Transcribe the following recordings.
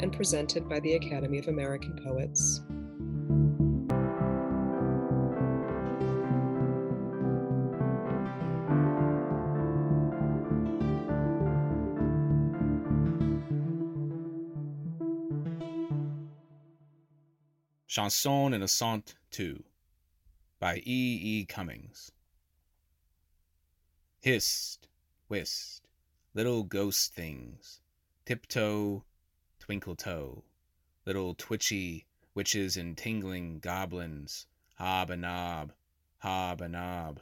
and presented by the Academy of American Poets. Chansons Innocentes 2 by E. E. Cummings. Hist, whist, little ghost things, tiptoe, twinkle toe, little twitchy witches and tingling goblins, hob a nob, hob a nob,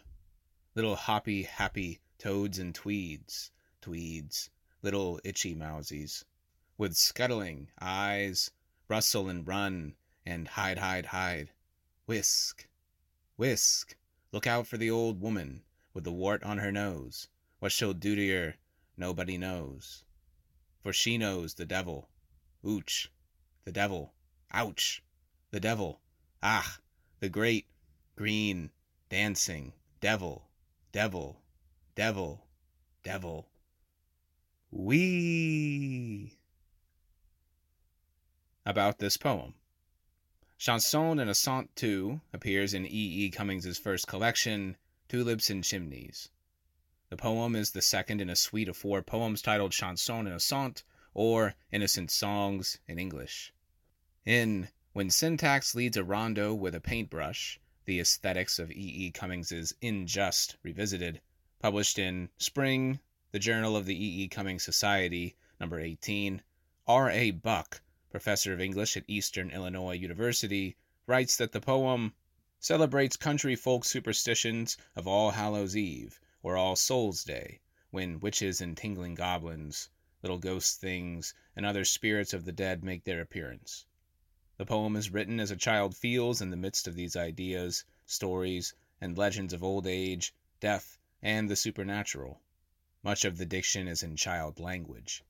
little hoppy happy toads and tweeds, tweeds, little itchy mousies, with scuttling eyes, rustle and run, and hide, hide, hide, whisk, whisk, look out for the old woman with the wart on her nose. What she'll do to yer, nobody knows. For she knows the devil. Ooch, the devil. Ouch, the devil. Ah, the great, green, dancing devil, devil, devil, devil. Wee. About this poem. Chansons Innocentes 2 appears in E. E. Cummings' first collection, Tulips and Chimneys. The poem is the second in a suite of four poems titled Chansons Innocentes, or Innocent Songs in English. In When Syntax Leads a Rondo with a Paintbrush, the aesthetics of E. E. Cummings' In Just Revisited, published in Spring, the Journal of the E. E. Cummings Society, number 18, R. A. Buck professor of English at Eastern Illinois University, writes that the poem celebrates country folk superstitions of All Hallows Eve or All Souls Day, when witches and tingling goblins, little ghost things, and other spirits of the dead make their appearance. The poem is written as a child feels in the midst of these ideas, stories, and legends of old age, death, and the supernatural. Much of the diction is in child language.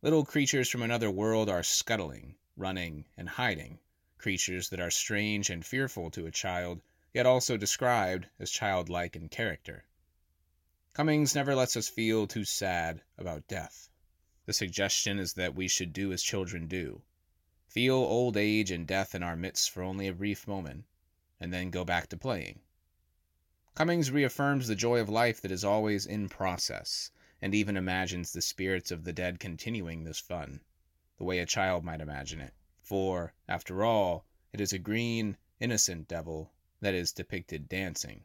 Little creatures from another world are scuttling, running, and hiding, creatures that are strange and fearful to a child, yet also described as childlike in character. Cummings never lets us feel too sad about death. The suggestion is that we should do as children do feel old age and death in our midst for only a brief moment, and then go back to playing. Cummings reaffirms the joy of life that is always in process and even imagines the spirits of the dead continuing this fun, the way a child might imagine it. For, after all, it is a green, innocent devil that is depicted dancing.